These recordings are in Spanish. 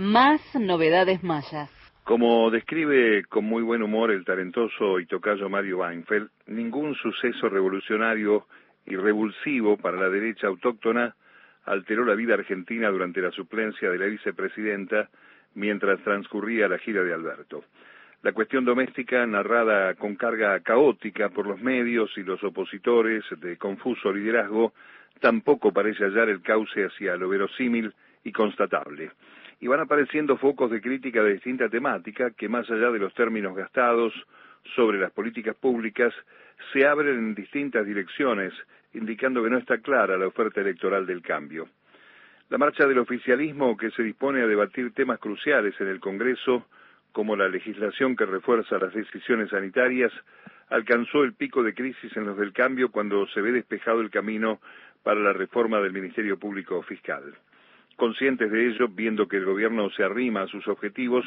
Más novedades mayas. Como describe con muy buen humor el talentoso y tocayo Mario Weinfeld, ningún suceso revolucionario y revulsivo para la derecha autóctona alteró la vida argentina durante la suplencia de la vicepresidenta mientras transcurría la gira de Alberto. La cuestión doméstica, narrada con carga caótica por los medios y los opositores de confuso liderazgo, tampoco parece hallar el cauce hacia lo verosímil y constatable y van apareciendo focos de crítica de distinta temática que más allá de los términos gastados sobre las políticas públicas se abren en distintas direcciones, indicando que no está clara la oferta electoral del cambio. La marcha del oficialismo que se dispone a debatir temas cruciales en el Congreso, como la legislación que refuerza las decisiones sanitarias, alcanzó el pico de crisis en los del cambio cuando se ve despejado el camino para la reforma del Ministerio Público Fiscal. Conscientes de ello, viendo que el gobierno se arrima a sus objetivos,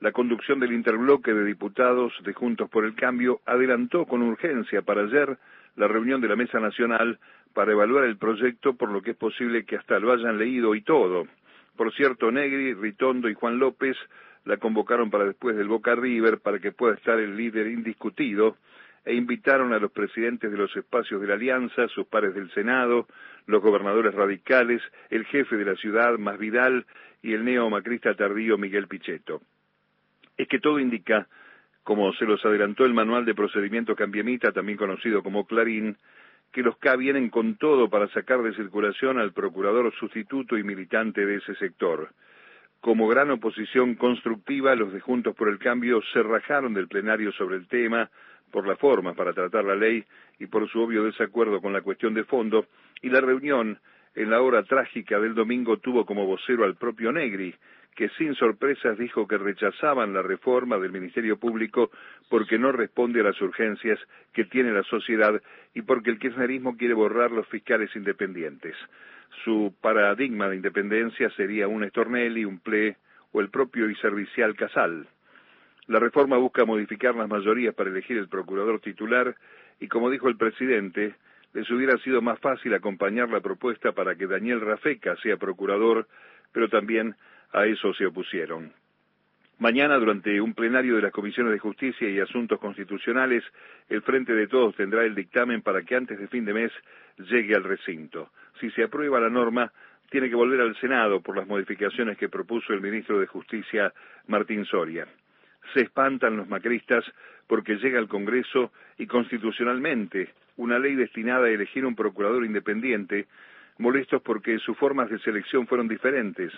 la conducción del interbloque de diputados de Juntos por el Cambio adelantó con urgencia para ayer la reunión de la Mesa Nacional para evaluar el proyecto, por lo que es posible que hasta lo hayan leído y todo. Por cierto, Negri, Ritondo y Juan López la convocaron para después del Boca River para que pueda estar el líder indiscutido e invitaron a los presidentes de los espacios de la Alianza, sus pares del Senado, los gobernadores radicales, el jefe de la ciudad, Más Vidal, y el neomacrista tardío Miguel Pichetto. Es que todo indica, como se los adelantó el manual de procedimiento cambiamita, también conocido como Clarín, que los K vienen con todo para sacar de circulación al procurador sustituto y militante de ese sector. Como gran oposición constructiva, los de Juntos por el Cambio se rajaron del plenario sobre el tema, por la forma para tratar la ley y por su obvio desacuerdo con la cuestión de fondo, y la reunión en la hora trágica del domingo tuvo como vocero al propio Negri, que sin sorpresas dijo que rechazaban la reforma del Ministerio Público porque no responde a las urgencias que tiene la sociedad y porque el kirchnerismo quiere borrar los fiscales independientes. Su paradigma de independencia sería un Estornelli, un Ple o el propio y servicial Casal. La reforma busca modificar las mayorías para elegir el procurador titular y, como dijo el presidente, les hubiera sido más fácil acompañar la propuesta para que Daniel Rafeca sea procurador, pero también a eso se opusieron. Mañana, durante un plenario de las Comisiones de Justicia y Asuntos Constitucionales, el Frente de Todos tendrá el dictamen para que antes de fin de mes llegue al recinto. Si se aprueba la norma, tiene que volver al Senado por las modificaciones que propuso el ministro de Justicia, Martín Soria. Se espantan los macristas porque llega al Congreso y constitucionalmente una ley destinada a elegir un procurador independiente, molestos porque sus formas de selección fueron diferentes.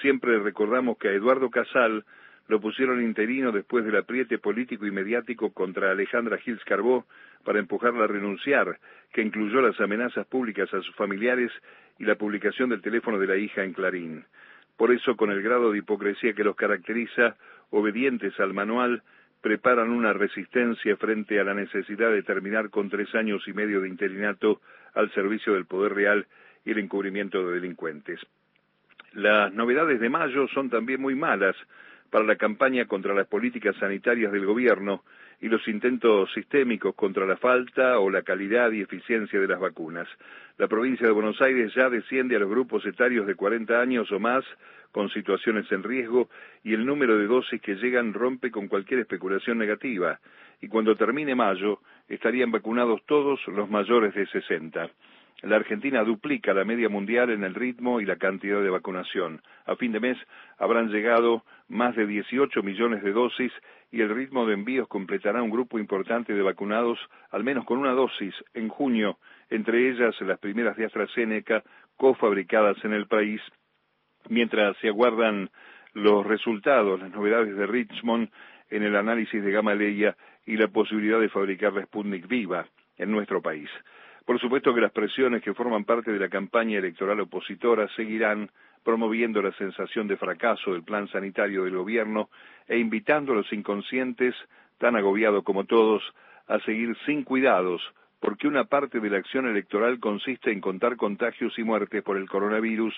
Siempre recordamos que a Eduardo Casal lo pusieron interino después del apriete político y mediático contra Alejandra Gils Carbó para empujarla a renunciar, que incluyó las amenazas públicas a sus familiares y la publicación del teléfono de la hija en Clarín. Por eso, con el grado de hipocresía que los caracteriza, obedientes al manual, preparan una resistencia frente a la necesidad de terminar con tres años y medio de interinato al servicio del poder real y el encubrimiento de delincuentes. Las novedades de mayo son también muy malas para la campaña contra las políticas sanitarias del gobierno y los intentos sistémicos contra la falta o la calidad y eficiencia de las vacunas. La provincia de Buenos Aires ya desciende a los grupos etarios de 40 años o más con situaciones en riesgo y el número de dosis que llegan rompe con cualquier especulación negativa. Y cuando termine mayo estarían vacunados todos los mayores de 60. La Argentina duplica la media mundial en el ritmo y la cantidad de vacunación. A fin de mes habrán llegado más de 18 millones de dosis y el ritmo de envíos completará un grupo importante de vacunados, al menos con una dosis, en junio, entre ellas las primeras de AstraZeneca, cofabricadas en el país, mientras se aguardan los resultados, las novedades de Richmond en el análisis de Gamaleya y la posibilidad de fabricar la Sputnik viva en nuestro país. Por supuesto que las presiones que forman parte de la campaña electoral opositora seguirán promoviendo la sensación de fracaso del plan sanitario del gobierno e invitando a los inconscientes, tan agobiados como todos, a seguir sin cuidados, porque una parte de la acción electoral consiste en contar contagios y muertes por el coronavirus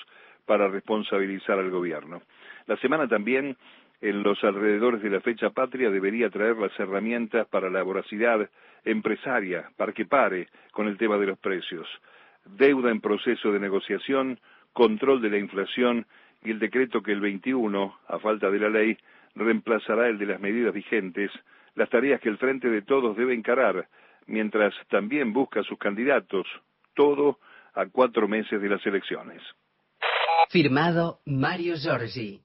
para responsabilizar al gobierno. La semana también en los alrededores de la fecha patria debería traer las herramientas para la voracidad empresaria, para que pare con el tema de los precios. Deuda en proceso de negociación, control de la inflación y el decreto que el 21, a falta de la ley, reemplazará el de las medidas vigentes, las tareas que el Frente de Todos debe encarar, mientras también busca sus candidatos, todo a cuatro meses de las elecciones. Firmado Mario Giorgi.